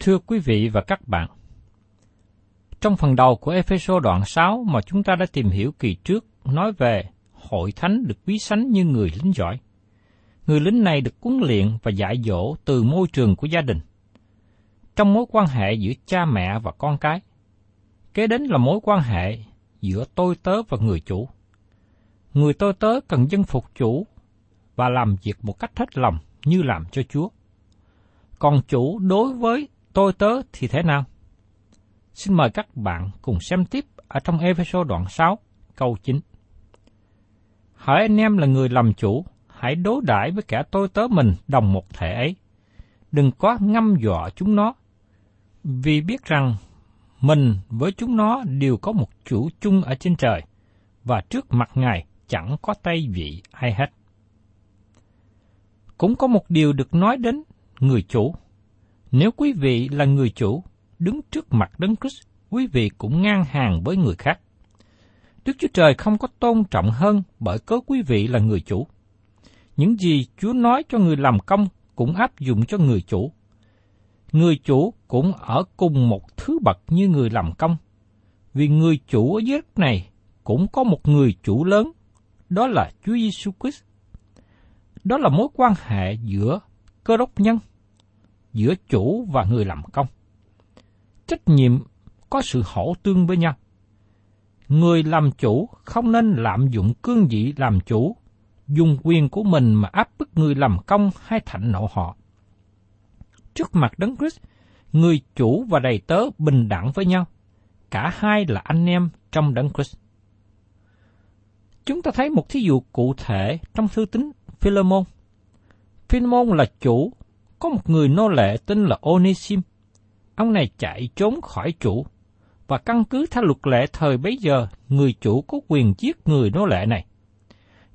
Thưa quý vị và các bạn, trong phần đầu của Epheso đoạn 6 mà chúng ta đã tìm hiểu kỳ trước nói về hội thánh được quý sánh như người lính giỏi. Người lính này được huấn luyện và dạy dỗ từ môi trường của gia đình. Trong mối quan hệ giữa cha mẹ và con cái, kế đến là mối quan hệ giữa tôi tớ và người chủ. Người tôi tớ cần dân phục chủ và làm việc một cách hết lòng như làm cho Chúa. Còn chủ đối với tôi tớ thì thế nào? Xin mời các bạn cùng xem tiếp ở trong Ephesos đoạn 6, câu 9. Hỡi anh em là người làm chủ, hãy đối đãi với kẻ tôi tớ mình đồng một thể ấy. Đừng có ngâm dọa chúng nó, vì biết rằng mình với chúng nó đều có một chủ chung ở trên trời, và trước mặt Ngài chẳng có tay vị ai hết. Cũng có một điều được nói đến người chủ. Nếu quý vị là người chủ, đứng trước mặt Đấng Christ, quý vị cũng ngang hàng với người khác. Đức Chúa Trời không có tôn trọng hơn bởi cớ quý vị là người chủ. Những gì Chúa nói cho người làm công cũng áp dụng cho người chủ. Người chủ cũng ở cùng một thứ bậc như người làm công. Vì người chủ ở dưới đất này cũng có một người chủ lớn, đó là Chúa Giêsu Christ. Đó là mối quan hệ giữa cơ đốc nhân, giữa chủ và người làm công. Trách nhiệm có sự hỗ tương với nhau. Người làm chủ không nên lạm dụng cương vị làm chủ, dùng quyền của mình mà áp bức người làm công hay thạnh nộ họ. Trước mặt Đấng Christ, người chủ và đầy tớ bình đẳng với nhau. Cả hai là anh em trong Đấng Christ. Chúng ta thấy một thí dụ cụ thể trong thư tín Philemon. Philemon là chủ, có một người nô lệ tên là Onesim. Ông này chạy trốn khỏi chủ, và căn cứ theo luật lệ thời bấy giờ, người chủ có quyền giết người nô lệ này.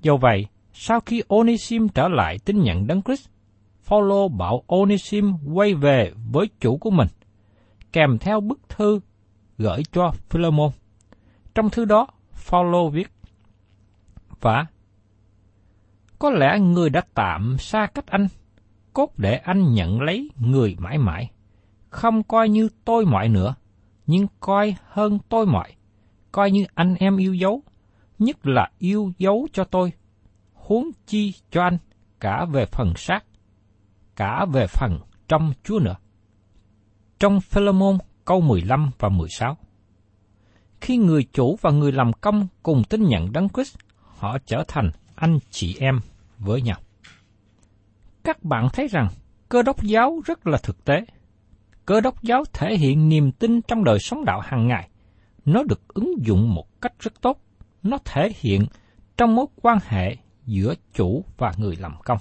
Do vậy, sau khi Onesim trở lại tin nhận Đấng Christ, Phaolô bảo Onesim quay về với chủ của mình, kèm theo bức thư gửi cho Philemon. Trong thư đó, Phaolô viết: Và có lẽ người đã tạm xa cách anh, cốt để anh nhận lấy người mãi mãi, không coi như tôi mọi nữa, nhưng coi hơn tôi mọi, coi như anh em yêu dấu, nhất là yêu dấu cho tôi, huống chi cho anh, cả về phần xác, cả về phần trong Chúa nữa. Trong Philemon câu 15 và 16. Khi người chủ và người làm công cùng tin nhận Đấng Christ, họ trở thành anh chị em với nhau. Các bạn thấy rằng, cơ đốc giáo rất là thực tế. Cơ đốc giáo thể hiện niềm tin trong đời sống đạo hàng ngày. Nó được ứng dụng một cách rất tốt. Nó thể hiện trong mối quan hệ giữa chủ và người làm công.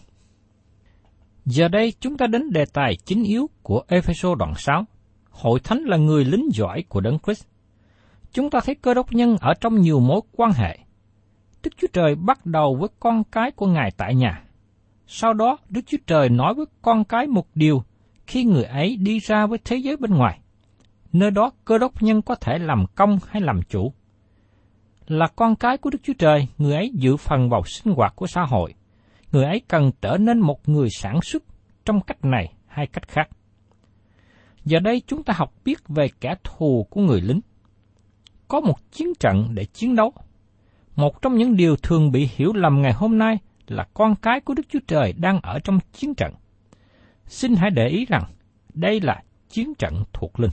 Giờ đây chúng ta đến đề tài chính yếu của Epheso đoạn 6. Hội thánh là người lính giỏi của Đấng Christ. Chúng ta thấy cơ đốc nhân ở trong nhiều mối quan hệ. Đức Chúa Trời bắt đầu với con cái của Ngài tại nhà. Sau đó, Đức Chúa Trời nói với con cái một điều khi người ấy đi ra với thế giới bên ngoài. Nơi đó cơ đốc nhân có thể làm công hay làm chủ. Là con cái của Đức Chúa Trời, người ấy dự phần vào sinh hoạt của xã hội. Người ấy cần trở nên một người sản xuất trong cách này hay cách khác. Giờ đây chúng ta học biết về kẻ thù của người lính. Có một chiến trận để chiến đấu. Một trong những điều thường bị hiểu lầm ngày hôm nay là con cái của Đức Chúa Trời đang ở trong chiến trận. Xin hãy để ý rằng đây là chiến trận thuộc linh.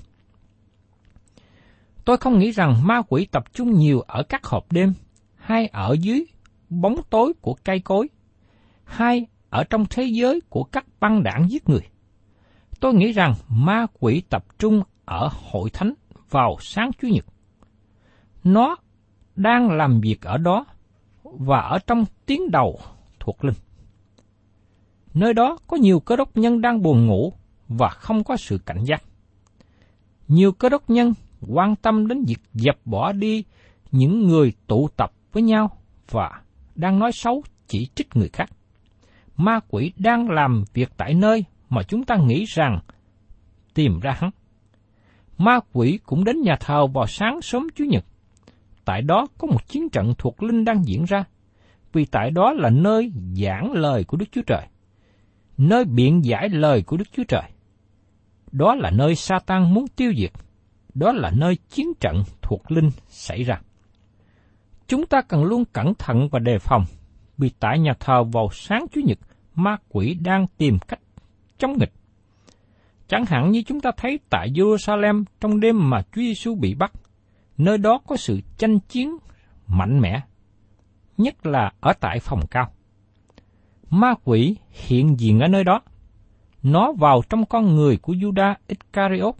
Tôi không nghĩ rằng ma quỷ tập trung nhiều ở các hộp đêm, hay ở dưới bóng tối của cây cối, hay ở trong thế giới của các băng đảng giết người. Tôi nghĩ rằng ma quỷ tập trung ở hội thánh vào sáng Chủ nhật. Nó đang làm việc ở đó và ở trong tiếng đầu thuộc linh. Nơi đó có nhiều cơ đốc nhân đang buồn ngủ và không có sự cảnh giác. Nhiều cơ đốc nhân quan tâm đến việc dập bỏ đi những người tụ tập với nhau và đang nói xấu chỉ trích người khác. Ma quỷ đang làm việc tại nơi mà chúng ta nghĩ rằng tìm ra hắn. Ma quỷ cũng đến nhà thờ vào sáng sớm Chủ nhật. Tại đó có một chiến trận thuộc linh đang diễn ra, vì tại đó là nơi giảng lời của Đức Chúa Trời, nơi biện giải lời của Đức Chúa Trời. Đó là nơi Satan muốn tiêu diệt, đó là nơi chiến trận thuộc linh xảy ra. Chúng ta cần luôn cẩn thận và đề phòng, vì tại nhà thờ vào sáng Chủ nhật, ma quỷ đang tìm cách chống nghịch. Chẳng hạn như chúng ta thấy tại Jerusalem trong đêm mà Chúa Giêsu bị bắt, nơi đó có sự tranh chiến mạnh mẽ, nhất là ở tại phòng cao. Ma quỷ hiện diện ở nơi đó. Nó vào trong con người của Judas Iscariot.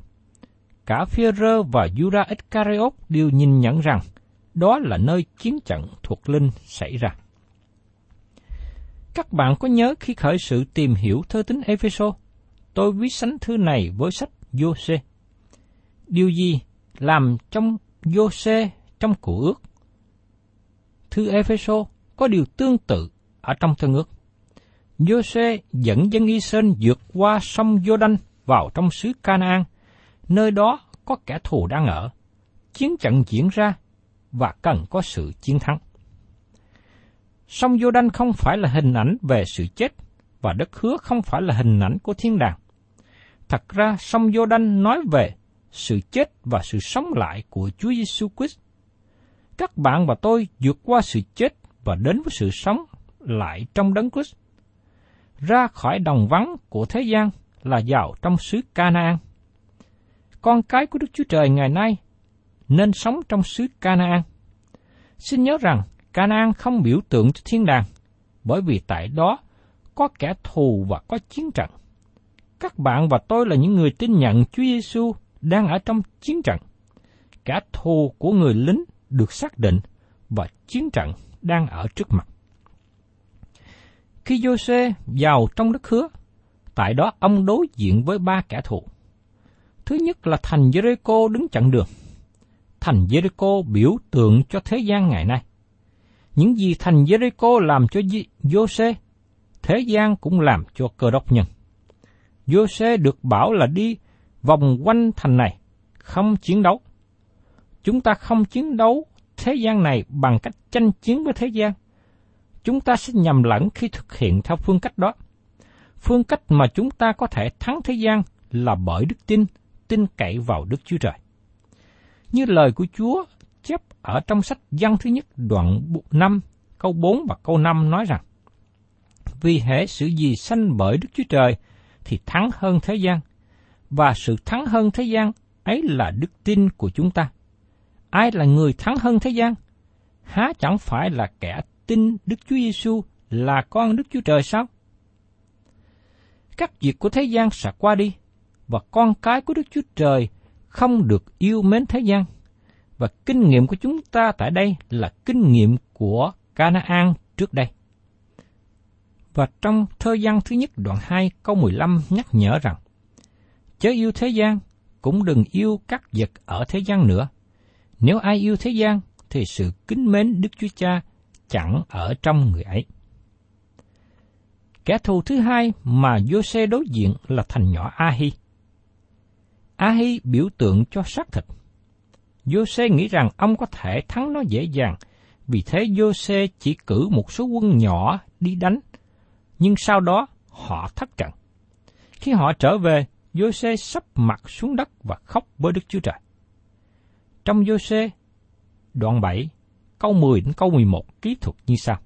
Cả Phêrô và Judas Iscariot đều nhìn nhận rằng đó là nơi chiến trận thuộc linh xảy ra. Các bạn có nhớ khi khởi sự tìm hiểu thơ tính Epheso, tôi viết sánh thư này với sách Giô-xê. Điều gì làm trong Giô-xê trong cụ ước? Thư Epheso có điều tương tự ở trong thân ước. Giô-xê dẫn dân Israel vượt qua sông Giô-đanh vào trong xứ Canaan, nơi đó có kẻ thù đang ở. Chiến trận diễn ra và cần có sự chiến thắng. Sông Giô Đanh không phải là hình ảnh về sự chết, và đất hứa không phải là hình ảnh của thiên đàng. Thật ra, sông Giô Đanh nói về sự chết và sự sống lại của Chúa Giêsu Christ. Các bạn và tôi vượt qua sự chết và đến với sự sống lại trong đấng Christ. Ra khỏi đồng vắng của thế gian là vào trong xứ Canaan. Con cái của Đức Chúa Trời ngày nay nên sống trong xứ Canaan. Xin nhớ rằng Canaan không biểu tượng cho thiên đàng, bởi vì tại đó có kẻ thù và có chiến trận. Các bạn và tôi là những người tin nhận Chúa Giêsu đang ở trong chiến trận. Kẻ thù của người lính được xác định và chiến trận đang ở trước mặt. Khi Giô-xê vào trong đất hứa, tại đó ông đối diện với ba kẻ thù. Thứ nhất là thành Jericho đứng chặn đường. Thành Jericho biểu tượng cho thế gian ngày nay. Những gì thành Jericho làm cho Giô-xê, thế gian cũng làm cho cơ đốc nhân. Giô-xê được bảo là đi vòng quanh thành này, không chiến đấu. Chúng ta không chiến đấu thế gian này bằng cách tranh chiến với thế gian. Chúng ta sẽ nhầm lẫn khi thực hiện theo phương cách đó. Phương cách mà chúng ta có thể thắng thế gian là bởi đức tin, tin cậy vào Đức Chúa Trời. Như lời của Chúa chép ở trong sách văn thứ nhất đoạn 5 câu 4 và câu 5 nói rằng Vì hệ sự gì sanh bởi Đức Chúa Trời thì thắng hơn thế gian, và sự thắng hơn thế gian ấy là đức tin của chúng ta. Ai là người thắng hơn thế gian? Há chẳng phải là kẻ tin Đức Chúa Giêsu là con Đức Chúa Trời sao? Các việc của thế gian sẽ qua đi, và con cái của Đức Chúa Trời không được yêu mến thế gian. Và kinh nghiệm của chúng ta tại đây là kinh nghiệm của Canaan trước đây. Và trong thơ văn thứ nhất đoạn 2 câu 15 nhắc nhở rằng, Chớ yêu thế gian, cũng đừng yêu các vật ở thế gian nữa. Nếu ai yêu thế gian, thì sự kính mến Đức Chúa Cha chẳng ở trong người ấy. Kẻ thù thứ hai mà Jose đối diện là thành nhỏ Ahi. Ahi biểu tượng cho xác thịt. Jose nghĩ rằng ông có thể thắng nó dễ dàng, vì thế Jose chỉ cử một số quân nhỏ đi đánh, nhưng sau đó họ thất trận. Khi họ trở về, Jose sắp mặt xuống đất và khóc với Đức Chúa Trời. Trong Giô-xê, đoạn 7, câu 10 đến câu 11 kỹ thuật như sau.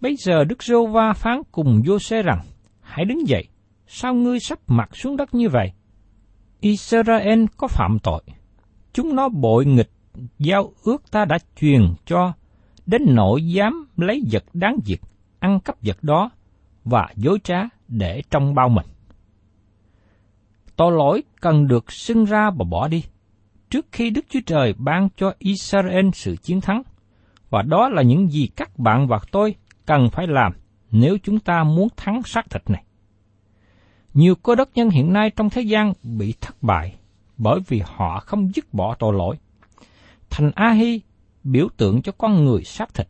Bây giờ Đức Rô Va phán cùng Giô-xê rằng, hãy đứng dậy, sao ngươi sắp mặt xuống đất như vậy? Israel có phạm tội, chúng nó bội nghịch giao ước ta đã truyền cho, đến nỗi dám lấy vật đáng diệt, ăn cắp vật đó và dối trá để trong bao mình. Tội lỗi cần được xưng ra và bỏ đi, trước khi Đức Chúa Trời ban cho Israel sự chiến thắng, và đó là những gì các bạn và tôi cần phải làm nếu chúng ta muốn thắng xác thịt này. Nhiều cơ đốc nhân hiện nay trong thế gian bị thất bại bởi vì họ không dứt bỏ tội lỗi. Thành A-hi biểu tượng cho con người xác thịt,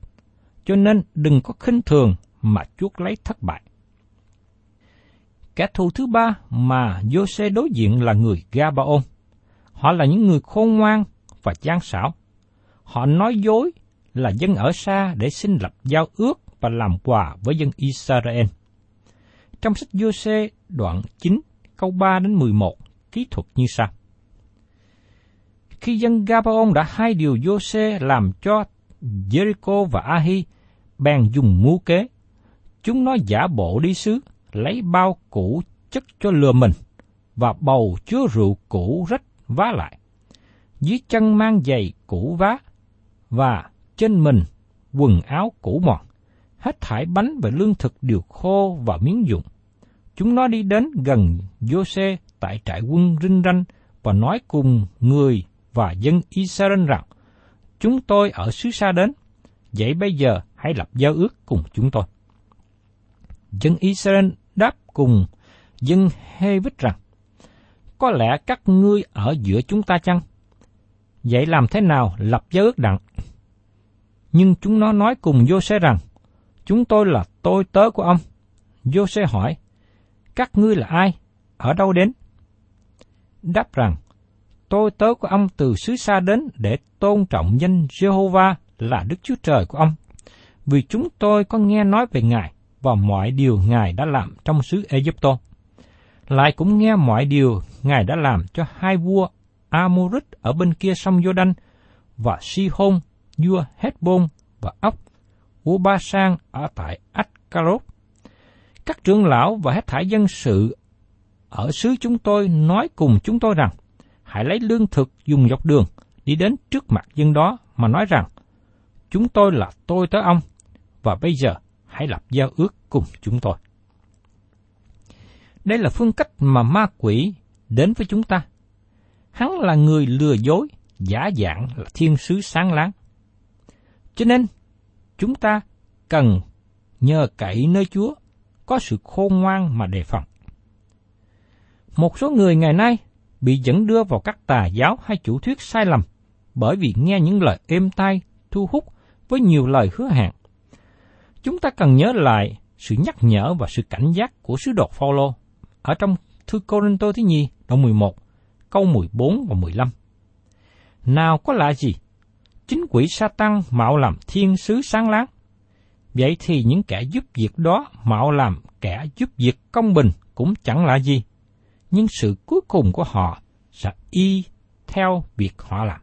cho nên đừng có khinh thường mà chuốc lấy thất bại. Kẻ thù thứ ba mà Jose đối diện là người Gabaon. Họ là những người khôn ngoan và gian xảo. Họ nói dối là dân ở xa để xin lập giao ước và làm quà với dân Israel. Trong sách Giô-xê đoạn 9 câu 3 đến 11 kỹ thuật như sau. Khi dân Gabaon đã hai điều Giô-xê làm cho Jericho và Ahi bèn dùng mưu kế. Chúng nó giả bộ đi sứ lấy bao cũ chất cho lừa mình, và bầu chứa rượu cũ rách vá lại. Dưới chân mang giày cũ vá, và trên mình quần áo cũ mòn. Hết thải bánh và lương thực đều khô và miếng dụng. Chúng nó đi đến gần Giô-xê tại trại quân Rinh Ranh và nói cùng người và dân Israel rằng, chúng tôi ở xứ xa đến, vậy bây giờ hãy lập giao ước cùng chúng tôi. Dân Israel đáp cùng dân hê vích rằng, có lẽ các ngươi ở giữa chúng ta chăng? Vậy làm thế nào lập giao ước đặng? Nhưng chúng nó nói cùng Giô-xê rằng, chúng tôi là tôi tớ của ông. Giô-xê hỏi, các ngươi là ai? Ở đâu đến? Đáp rằng, tôi tớ của ông từ xứ xa đến để tôn trọng danh Jehovah là Đức Chúa Trời của ông. Vì chúng tôi có nghe nói về Ngài và mọi điều Ngài đã làm trong xứ Egypto. Lại cũng nghe mọi điều Ngài đã làm cho hai vua Amorit ở bên kia sông Jordan và Sihon, vua Hezbon và Ốc, vua Ba Sang ở tại Ascarot. Các trưởng lão và hết thảy dân sự ở xứ chúng tôi nói cùng chúng tôi rằng, hãy lấy lương thực dùng dọc đường, đi đến trước mặt dân đó mà nói rằng, chúng tôi là tôi tới ông, và bây giờ hãy lập giao ước cùng chúng tôi. Đây là phương cách mà ma quỷ đến với chúng ta. Hắn là người lừa dối, giả dạng là thiên sứ sáng láng. Cho nên, chúng ta cần nhờ cậy nơi Chúa, có sự khôn ngoan mà đề phòng. Một số người ngày nay bị dẫn đưa vào các tà giáo hay chủ thuyết sai lầm bởi vì nghe những lời êm tai, thu hút với nhiều lời hứa hẹn. Chúng ta cần nhớ lại sự nhắc nhở và sự cảnh giác của sứ đồ Phaolô ở trong thư Corinto thứ nhì đoạn 11, câu 14 và 15. Nào có lạ gì? Chính quỷ Satan mạo làm thiên sứ sáng láng. Vậy thì những kẻ giúp việc đó mạo làm kẻ giúp việc công bình cũng chẳng lạ gì nhưng sự cuối cùng của họ sẽ y theo việc họ làm.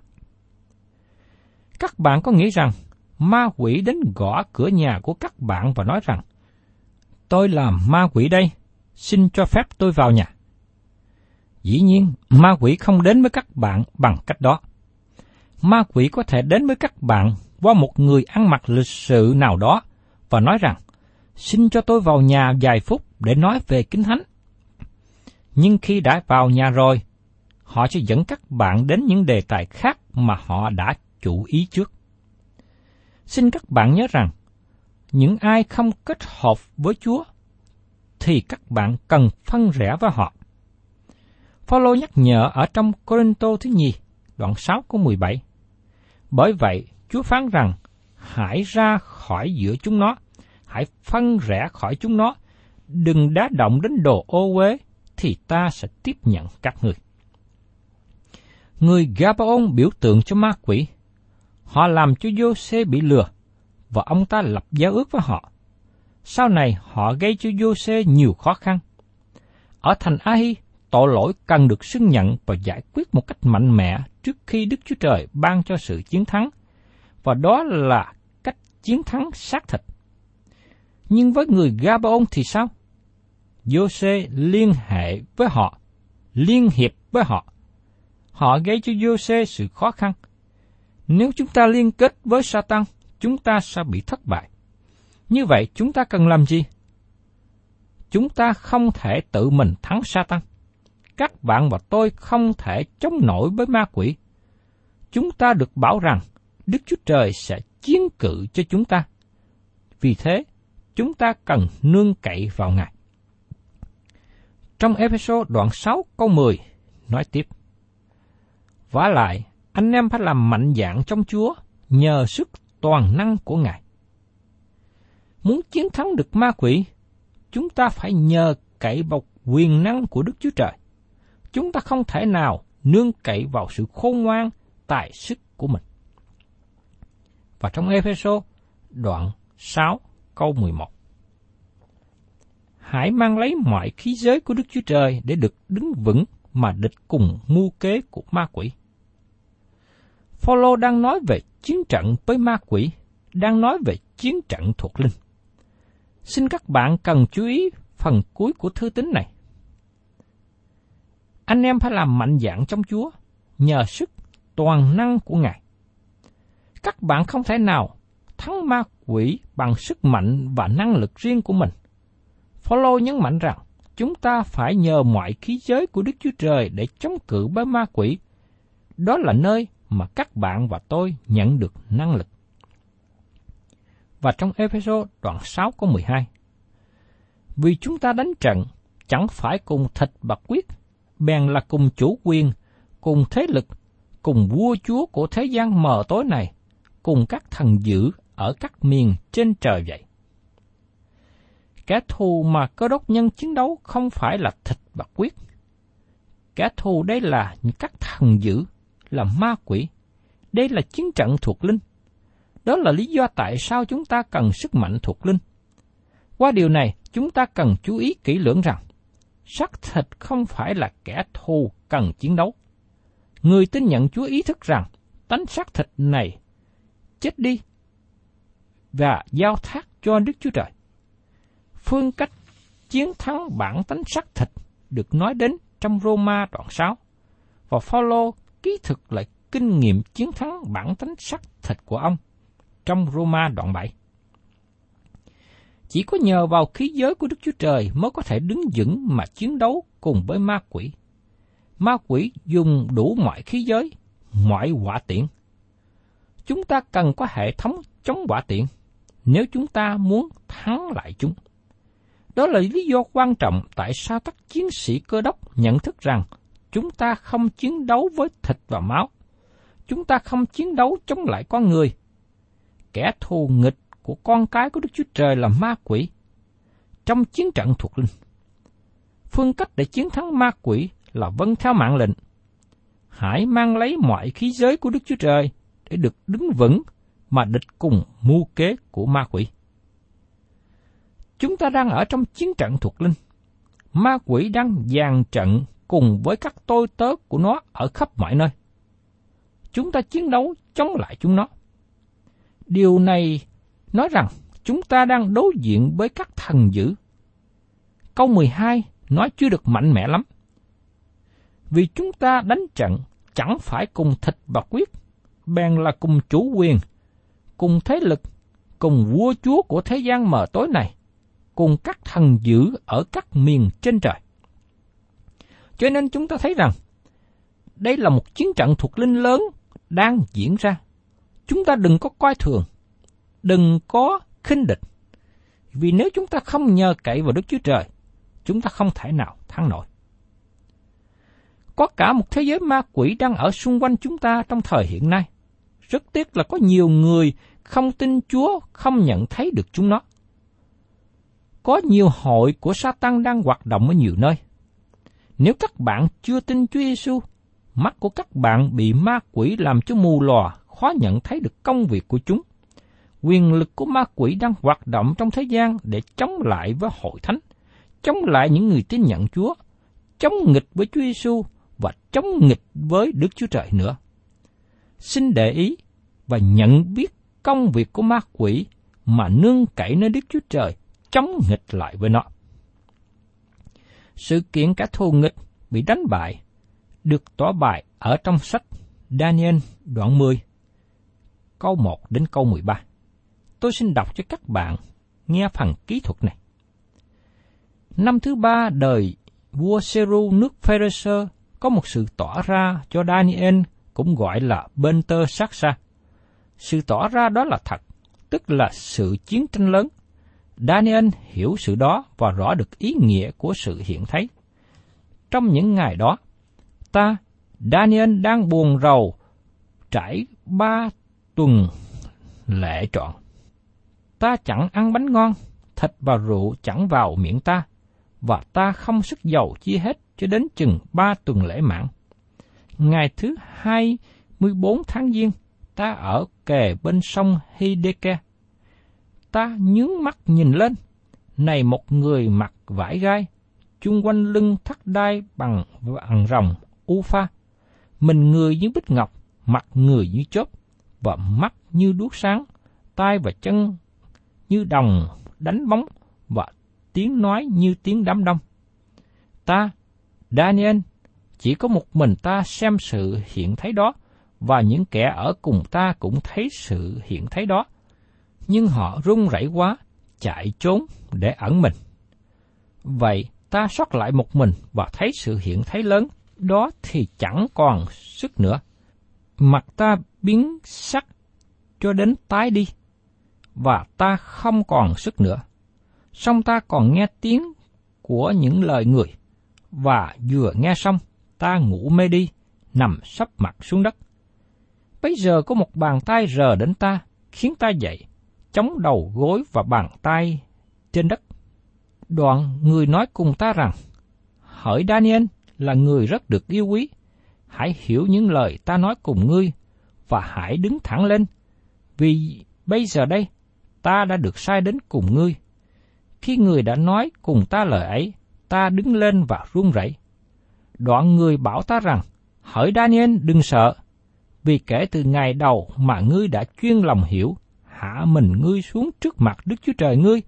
Các bạn có nghĩ rằng ma quỷ đến gõ cửa nhà của các bạn và nói rằng Tôi là ma quỷ đây, xin cho phép tôi vào nhà. Dĩ nhiên, ma quỷ không đến với các bạn bằng cách đó. Ma quỷ có thể đến với các bạn qua một người ăn mặc lịch sự nào đó và nói rằng, xin cho tôi vào nhà vài phút để nói về Kinh Thánh. Nhưng khi đã vào nhà rồi, họ sẽ dẫn các bạn đến những đề tài khác mà họ đã chủ ý trước. Xin các bạn nhớ rằng, những ai không kết hợp với Chúa, thì các bạn cần phân rẽ với họ. Phaolô nhắc nhở ở trong Corinto thứ nhì, đoạn 6 câu 17. Bởi vậy, Chúa phán rằng, hãy ra khỏi giữa chúng nó, hãy phân rẽ khỏi chúng nó, đừng đá động đến đồ ô uế, thì ta sẽ tiếp nhận các người. Người Gabaon biểu tượng cho ma quỷ. Họ làm cho Jose bị lừa, và ông ta lập giao ước với họ. Sau này họ gây cho Jose nhiều khó khăn. Ở thành Ahi, tội lỗi cần được xưng nhận và giải quyết một cách mạnh mẽ trước khi Đức Chúa Trời ban cho sự chiến thắng, và đó là cách chiến thắng xác thịt. Nhưng với người Gabaon thì sao? Giô-xê liên hệ với họ, liên hiệp với họ. Họ gây cho Giô-xê sự khó khăn. Nếu chúng ta liên kết với Satan, chúng ta sẽ bị thất bại. Như vậy chúng ta cần làm gì? Chúng ta không thể tự mình thắng Satan. Các bạn và tôi không thể chống nổi với ma quỷ. Chúng ta được bảo rằng Đức Chúa Trời sẽ chiến cự cho chúng ta. Vì thế, chúng ta cần nương cậy vào Ngài. Trong episode đoạn 6 câu 10 nói tiếp. Vả lại, anh em phải làm mạnh dạng trong Chúa nhờ sức toàn năng của Ngài. Muốn chiến thắng được ma quỷ, chúng ta phải nhờ cậy vào quyền năng của Đức Chúa Trời. Chúng ta không thể nào nương cậy vào sự khôn ngoan, tài sức của mình. Và trong Epheso đoạn 6 câu 11 Hãy mang lấy mọi khí giới của Đức Chúa Trời để được đứng vững mà địch cùng mưu kế của ma quỷ. Phaolô đang nói về chiến trận với ma quỷ, đang nói về chiến trận thuộc linh. Xin các bạn cần chú ý phần cuối của thư tín này. Anh em phải làm mạnh dạn trong Chúa, nhờ sức toàn năng của Ngài. Các bạn không thể nào thắng ma quỷ bằng sức mạnh và năng lực riêng của mình. Phaolô nhấn mạnh rằng chúng ta phải nhờ mọi khí giới của Đức Chúa Trời để chống cự với ma quỷ. Đó là nơi mà các bạn và tôi nhận được năng lực. Và trong Ephesos đoạn 6 có 12. Vì chúng ta đánh trận chẳng phải cùng thịt bạc quyết, bèn là cùng chủ quyền, cùng thế lực, cùng vua chúa của thế gian mờ tối này, cùng các thần dữ ở các miền trên trời vậy. Kẻ thù mà cơ đốc nhân chiến đấu không phải là thịt và quyết. Kẻ thù đây là những các thần dữ, là ma quỷ. Đây là chiến trận thuộc linh. Đó là lý do tại sao chúng ta cần sức mạnh thuộc linh. Qua điều này, chúng ta cần chú ý kỹ lưỡng rằng, xác thịt không phải là kẻ thù cần chiến đấu. Người tin nhận Chúa ý thức rằng, tánh xác thịt này chết đi và giao thác cho Đức Chúa Trời. Phương cách chiến thắng bản tánh xác thịt được nói đến trong Roma đoạn 6 và Phaolô ký thực lại kinh nghiệm chiến thắng bản tánh sắc thịt của ông trong Roma đoạn 7. Chỉ có nhờ vào khí giới của Đức Chúa Trời mới có thể đứng vững mà chiến đấu cùng với ma quỷ. Ma quỷ dùng đủ mọi khí giới, mọi quả tiện. Chúng ta cần có hệ thống chống quả tiện, nếu chúng ta muốn thắng lại chúng. Đó là lý do quan trọng tại sao các chiến sĩ cơ đốc nhận thức rằng chúng ta không chiến đấu với thịt và máu. Chúng ta không chiến đấu chống lại con người. Kẻ thù nghịch của con cái của Đức Chúa Trời là ma quỷ. Trong chiến trận thuộc linh, phương cách để chiến thắng ma quỷ là vâng theo mạng lệnh. Hãy mang lấy mọi khí giới của Đức Chúa Trời để được đứng vững mà địch cùng mưu kế của ma quỷ. Chúng ta đang ở trong chiến trận thuộc linh. Ma quỷ đang dàn trận cùng với các tôi tớ của nó ở khắp mọi nơi. Chúng ta chiến đấu chống lại chúng nó. Điều này nói rằng chúng ta đang đối diện với các thần dữ. Câu 12 nói chưa được mạnh mẽ lắm. Vì chúng ta đánh trận chẳng phải cùng thịt và quyết, bèn là cùng chủ quyền, cùng thế lực, cùng vua chúa của thế gian mờ tối này, cùng các thần dữ ở các miền trên trời. Cho nên chúng ta thấy rằng, đây là một chiến trận thuộc linh lớn đang diễn ra. Chúng ta đừng có coi thường, đừng có khinh địch. Vì nếu chúng ta không nhờ cậy vào Đức Chúa Trời, chúng ta không thể nào thắng nổi. Có cả một thế giới ma quỷ đang ở xung quanh chúng ta trong thời hiện nay. Rất tiếc là có nhiều người không tin Chúa không nhận thấy được chúng nó. Có nhiều hội của Satan đang hoạt động ở nhiều nơi. Nếu các bạn chưa tin Chúa Giêsu, mắt của các bạn bị ma quỷ làm cho mù lòa, khó nhận thấy được công việc của chúng. Quyền lực của ma quỷ đang hoạt động trong thế gian để chống lại với hội thánh, chống lại những người tin nhận Chúa, chống nghịch với Chúa Giêsu và chống nghịch với Đức Chúa Trời nữa. Xin để ý và nhận biết công việc của ma quỷ mà nương cậy nơi Đức Chúa Trời chống nghịch lại với nó. Sự kiện cả thù nghịch bị đánh bại được tỏ bài ở trong sách Daniel đoạn 10, câu 1 đến câu 13. Tôi xin đọc cho các bạn nghe phần kỹ thuật này. Năm thứ ba đời vua Seru nước Pharisee có một sự tỏ ra cho Daniel cũng gọi là bên tơ sát xa. Sự tỏ ra đó là thật, tức là sự chiến tranh lớn. Daniel hiểu sự đó và rõ được ý nghĩa của sự hiện thấy. Trong những ngày đó, ta, Daniel đang buồn rầu, trải ba tuần lễ trọn. Ta chẳng ăn bánh ngon, thịt và rượu chẳng vào miệng ta, và ta không sức dầu chi hết cho đến chừng ba tuần lễ mãn. Ngày thứ hai mươi bốn tháng Giêng, ta ở kề bên sông Hideke. Ta nhướng mắt nhìn lên, này một người mặc vải gai, chung quanh lưng thắt đai bằng bằng rồng u pha, mình người như bích ngọc, mặt người như chớp, và mắt như đuốc sáng, tay và chân như đồng đánh bóng, và tiếng nói như tiếng đám đông. Ta Daniel, chỉ có một mình ta xem sự hiện thấy đó, và những kẻ ở cùng ta cũng thấy sự hiện thấy đó. Nhưng họ run rẩy quá, chạy trốn để ẩn mình. Vậy ta sót lại một mình và thấy sự hiện thấy lớn, đó thì chẳng còn sức nữa. Mặt ta biến sắc cho đến tái đi, và ta không còn sức nữa. Song ta còn nghe tiếng của những lời người và vừa nghe xong, ta ngủ mê đi, nằm sắp mặt xuống đất. Bây giờ có một bàn tay rờ đến ta, khiến ta dậy, chống đầu gối và bàn tay trên đất. Đoạn người nói cùng ta rằng, Hỡi Daniel là người rất được yêu quý, hãy hiểu những lời ta nói cùng ngươi, và hãy đứng thẳng lên, vì bây giờ đây ta đã được sai đến cùng ngươi. Khi người đã nói cùng ta lời ấy, ta đứng lên và run rẩy. Đoạn người bảo ta rằng, hỡi Daniel đừng sợ, vì kể từ ngày đầu mà ngươi đã chuyên lòng hiểu, hạ mình ngươi xuống trước mặt Đức Chúa Trời ngươi,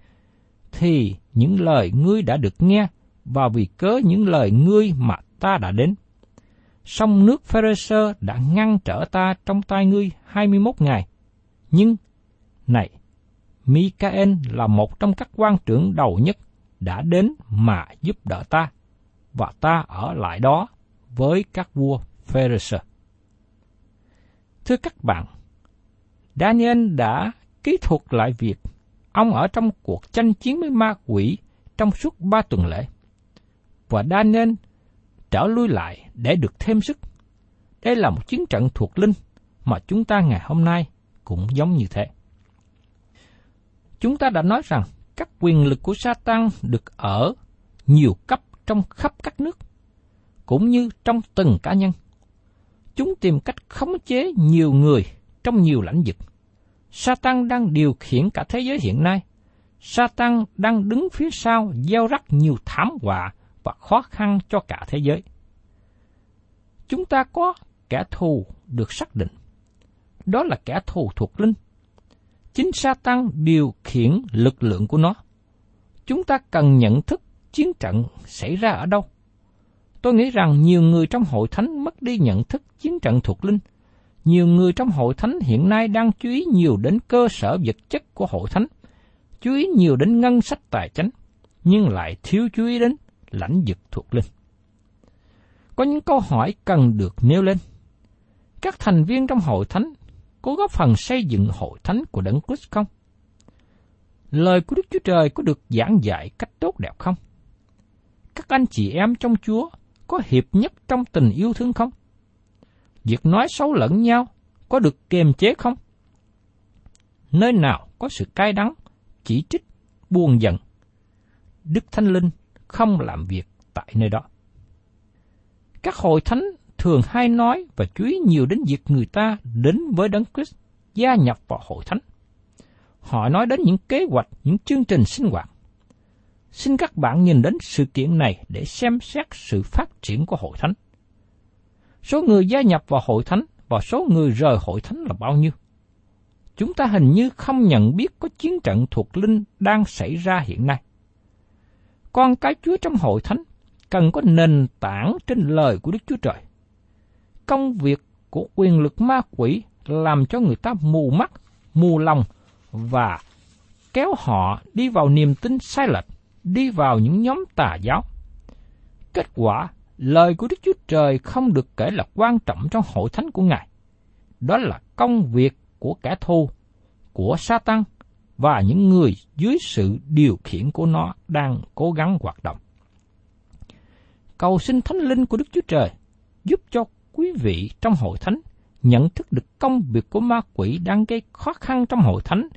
thì những lời ngươi đã được nghe, và vì cớ những lời ngươi mà ta đã đến. Song nước Pharisee đã ngăn trở ta trong tay ngươi 21 ngày. Nhưng, này, Mikael là một trong các quan trưởng đầu nhất đã đến mà giúp đỡ ta, và ta ở lại đó với các vua Pharisee. Thưa các bạn, Daniel đã ký thuật lại việc ông ở trong cuộc tranh chiến với ma quỷ trong suốt ba tuần lễ. Và Daniel trở lui lại để được thêm sức. Đây là một chiến trận thuộc linh mà chúng ta ngày hôm nay cũng giống như thế. Chúng ta đã nói rằng các quyền lực của Satan được ở nhiều cấp trong khắp các nước, cũng như trong từng cá nhân. Chúng tìm cách khống chế nhiều người trong nhiều lãnh vực. Satan đang điều khiển cả thế giới hiện nay. Satan đang đứng phía sau gieo rắc nhiều thảm họa và khó khăn cho cả thế giới. Chúng ta có kẻ thù được xác định. Đó là kẻ thù thuộc linh. Chính Satan điều khiển lực lượng của nó. Chúng ta cần nhận thức chiến trận xảy ra ở đâu. Tôi nghĩ rằng nhiều người trong hội thánh mất đi nhận thức chiến trận thuộc linh. Nhiều người trong hội thánh hiện nay đang chú ý nhiều đến cơ sở vật chất của hội thánh, chú ý nhiều đến ngân sách tài chính, nhưng lại thiếu chú ý đến lãnh vực thuộc linh. Có những câu hỏi cần được nêu lên. Các thành viên trong hội thánh có góp phần xây dựng hội thánh của Đấng Christ không? Lời của Đức Chúa Trời có được giảng dạy cách tốt đẹp không? Các anh chị em trong Chúa có hiệp nhất trong tình yêu thương không? Việc nói xấu lẫn nhau có được kiềm chế không? Nơi nào có sự cay đắng, chỉ trích, buồn giận, Đức Thánh Linh không làm việc tại nơi đó. Các hội thánh thường hay nói và chú ý nhiều đến việc người ta đến với Đấng Christ gia nhập vào hội thánh. Họ nói đến những kế hoạch, những chương trình sinh hoạt. Xin các bạn nhìn đến sự kiện này để xem xét sự phát triển của hội thánh. Số người gia nhập vào hội thánh và số người rời hội thánh là bao nhiêu? Chúng ta hình như không nhận biết có chiến trận thuộc linh đang xảy ra hiện nay. Con cái Chúa trong hội thánh cần có nền tảng trên lời của Đức Chúa Trời. Công việc của quyền lực ma quỷ làm cho người ta mù mắt, mù lòng và kéo họ đi vào niềm tin sai lệch, đi vào những nhóm tà giáo. Kết quả, lời của Đức Chúa Trời không được kể là quan trọng trong hội thánh của Ngài. Đó là công việc của kẻ thù, của Satan và những người dưới sự điều khiển của nó đang cố gắng hoạt động. Cầu xin Thánh Linh của Đức Chúa Trời giúp cho quý vị trong hội thánh nhận thức được công việc của ma quỷ đang gây khó khăn trong hội thánh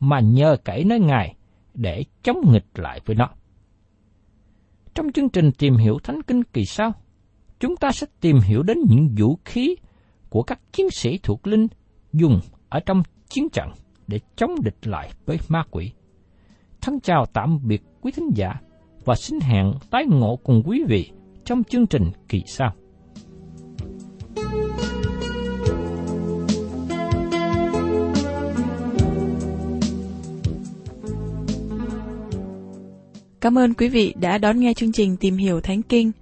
mà nhờ cậy nơi Ngài để chống nghịch lại với nó. Trong chương trình tìm hiểu Thánh Kinh kỳ sau, chúng ta sẽ tìm hiểu đến những vũ khí của các chiến sĩ thuộc linh dùng ở trong chiến trận để chống địch lại với ma quỷ. Thân chào tạm biệt quý thính giả và xin hẹn tái ngộ cùng quý vị trong chương trình kỳ sau. Cảm ơn quý vị đã đón nghe chương trình Tìm hiểu Thánh Kinh.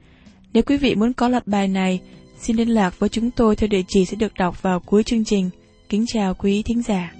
Nếu quý vị muốn có loạt bài này, xin liên lạc với chúng tôi theo địa chỉ sẽ được đọc vào cuối chương trình. Kính chào quý thính giả.